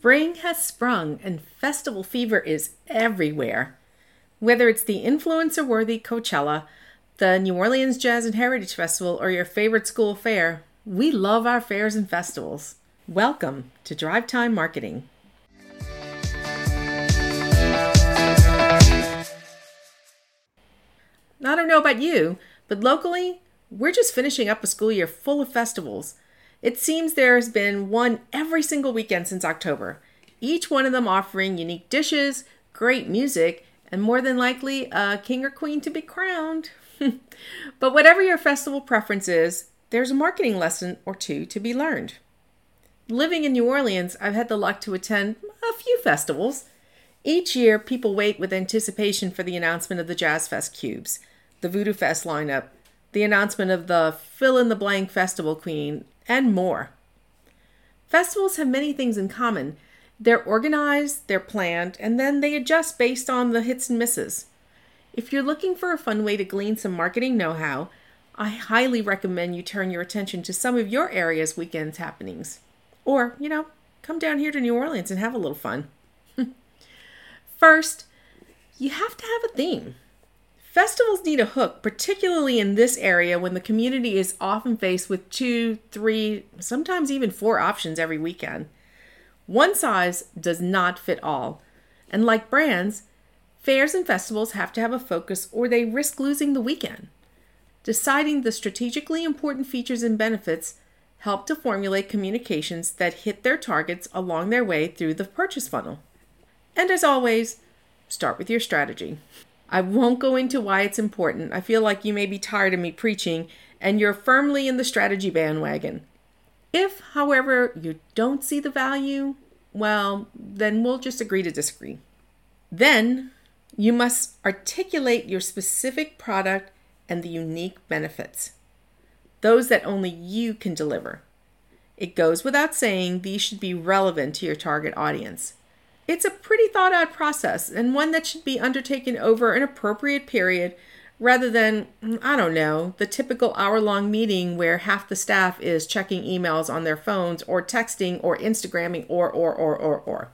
Spring has sprung and festival fever is everywhere. Whether it's the influencer worthy Coachella, the New Orleans Jazz and Heritage Festival, or your favorite school fair, we love our fairs and festivals. Welcome to Drive Time Marketing. I don't know about you, but locally, we're just finishing up a school year full of festivals. It seems there has been one every single weekend since October, each one of them offering unique dishes, great music, and more than likely a king or queen to be crowned. but whatever your festival preference is, there's a marketing lesson or two to be learned. Living in New Orleans, I've had the luck to attend a few festivals. Each year, people wait with anticipation for the announcement of the Jazz Fest Cubes, the Voodoo Fest lineup, the announcement of the fill in the blank festival queen, and more. Festivals have many things in common. They're organized, they're planned, and then they adjust based on the hits and misses. If you're looking for a fun way to glean some marketing know how, I highly recommend you turn your attention to some of your area's weekends happenings. Or, you know, come down here to New Orleans and have a little fun. First, you have to have a theme. Festivals need a hook, particularly in this area when the community is often faced with two, three, sometimes even four options every weekend. One size does not fit all. And like brands, fairs and festivals have to have a focus or they risk losing the weekend. Deciding the strategically important features and benefits help to formulate communications that hit their targets along their way through the purchase funnel. And as always, start with your strategy. I won't go into why it's important. I feel like you may be tired of me preaching and you're firmly in the strategy bandwagon. If, however, you don't see the value, well, then we'll just agree to disagree. Then you must articulate your specific product and the unique benefits, those that only you can deliver. It goes without saying these should be relevant to your target audience. It's a pretty thought out process and one that should be undertaken over an appropriate period rather than, I don't know, the typical hour long meeting where half the staff is checking emails on their phones or texting or Instagramming or, or, or, or, or.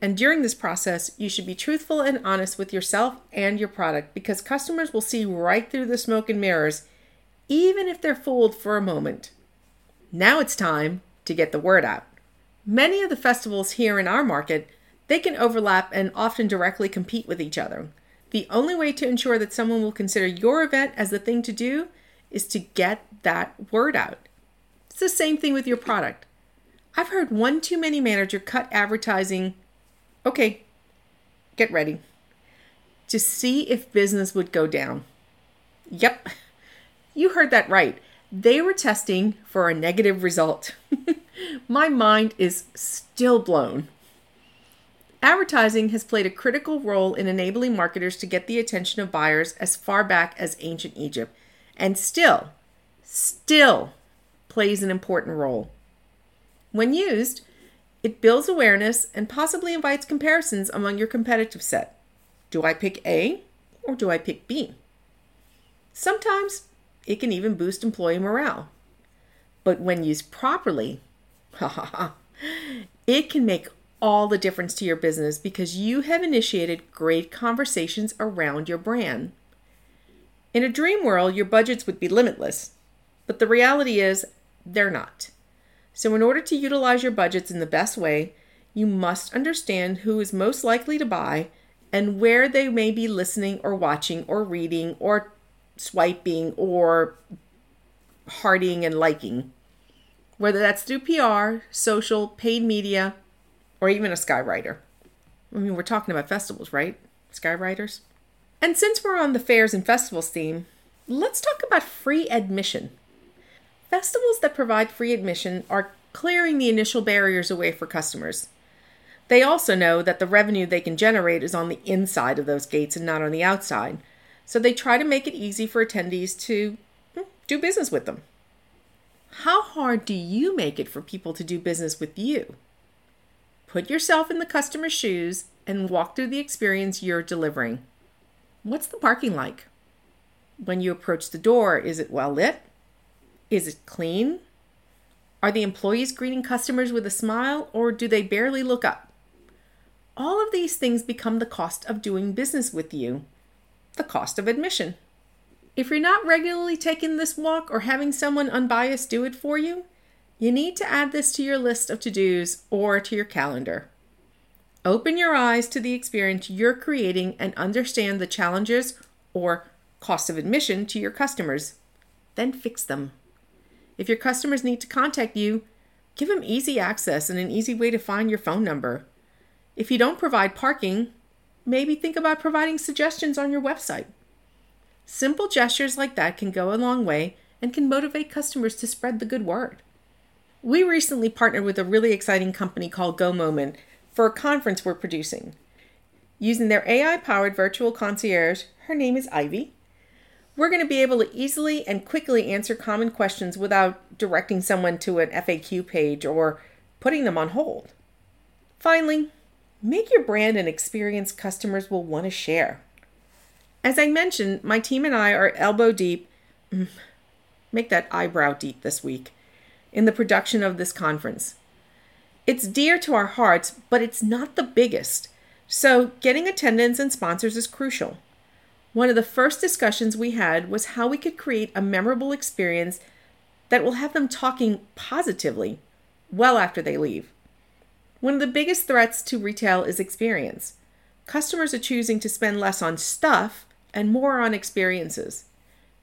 And during this process, you should be truthful and honest with yourself and your product because customers will see right through the smoke and mirrors, even if they're fooled for a moment. Now it's time to get the word out. Many of the festivals here in our market they can overlap and often directly compete with each other. The only way to ensure that someone will consider your event as the thing to do is to get that word out. It's the same thing with your product. I've heard one too many manager cut advertising. Okay, get ready. To see if business would go down. Yep, you heard that right. They were testing for a negative result. My mind is still blown. Advertising has played a critical role in enabling marketers to get the attention of buyers as far back as ancient Egypt, and still, still plays an important role. When used, it builds awareness and possibly invites comparisons among your competitive set. Do I pick A or do I pick B? Sometimes it can even boost employee morale. But when used properly, it can make all the difference to your business because you have initiated great conversations around your brand. In a dream world, your budgets would be limitless, but the reality is they're not. So, in order to utilize your budgets in the best way, you must understand who is most likely to buy and where they may be listening or watching or reading or swiping or hearting and liking. Whether that's through PR, social, paid media, or even a skywriter. I mean, we're talking about festivals, right? Skywriters. And since we're on the fairs and festivals theme, let's talk about free admission. Festivals that provide free admission are clearing the initial barriers away for customers. They also know that the revenue they can generate is on the inside of those gates and not on the outside. So they try to make it easy for attendees to hmm, do business with them. How hard do you make it for people to do business with you? Put yourself in the customer's shoes and walk through the experience you're delivering. What's the parking like? When you approach the door, is it well lit? Is it clean? Are the employees greeting customers with a smile or do they barely look up? All of these things become the cost of doing business with you, the cost of admission. If you're not regularly taking this walk or having someone unbiased do it for you, you need to add this to your list of to dos or to your calendar. Open your eyes to the experience you're creating and understand the challenges or cost of admission to your customers. Then fix them. If your customers need to contact you, give them easy access and an easy way to find your phone number. If you don't provide parking, maybe think about providing suggestions on your website. Simple gestures like that can go a long way and can motivate customers to spread the good word. We recently partnered with a really exciting company called Go Moment for a conference we're producing. Using their AI powered virtual concierge, her name is Ivy, we're going to be able to easily and quickly answer common questions without directing someone to an FAQ page or putting them on hold. Finally, make your brand an experience customers will want to share. As I mentioned, my team and I are elbow deep, mm, make that eyebrow deep this week, in the production of this conference. It's dear to our hearts, but it's not the biggest, so getting attendance and sponsors is crucial. One of the first discussions we had was how we could create a memorable experience that will have them talking positively well after they leave. One of the biggest threats to retail is experience. Customers are choosing to spend less on stuff and more on experiences.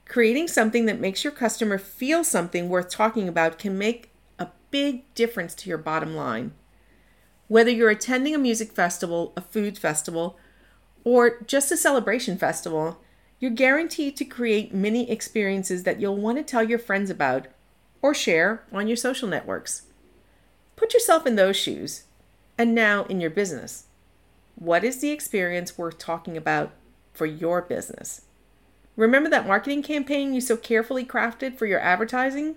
Creating something that makes your customer feel something worth talking about can make a big difference to your bottom line. Whether you're attending a music festival, a food festival, or just a celebration festival, you're guaranteed to create many experiences that you'll want to tell your friends about or share on your social networks. Put yourself in those shoes, and now in your business. What is the experience worth talking about for your business? Remember that marketing campaign you so carefully crafted for your advertising?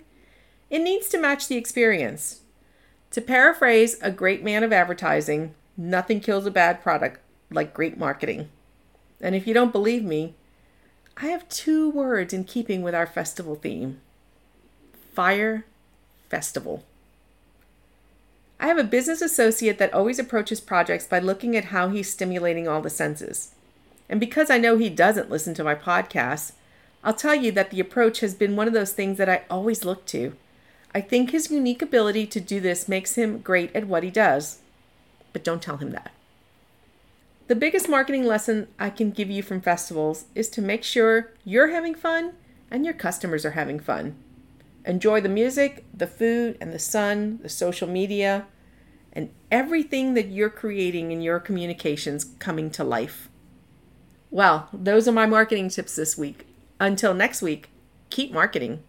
It needs to match the experience. To paraphrase a great man of advertising, nothing kills a bad product like great marketing. And if you don't believe me, I have two words in keeping with our festival theme Fyre Festival. I have a business associate that always approaches projects by looking at how he's stimulating all the senses. And because I know he doesn't listen to my podcasts, I'll tell you that the approach has been one of those things that I always look to. I think his unique ability to do this makes him great at what he does. But don't tell him that. The biggest marketing lesson I can give you from festivals is to make sure you're having fun and your customers are having fun. Enjoy the music, the food, and the sun, the social media, and everything that you're creating in your communications coming to life. Well, those are my marketing tips this week. Until next week, keep marketing.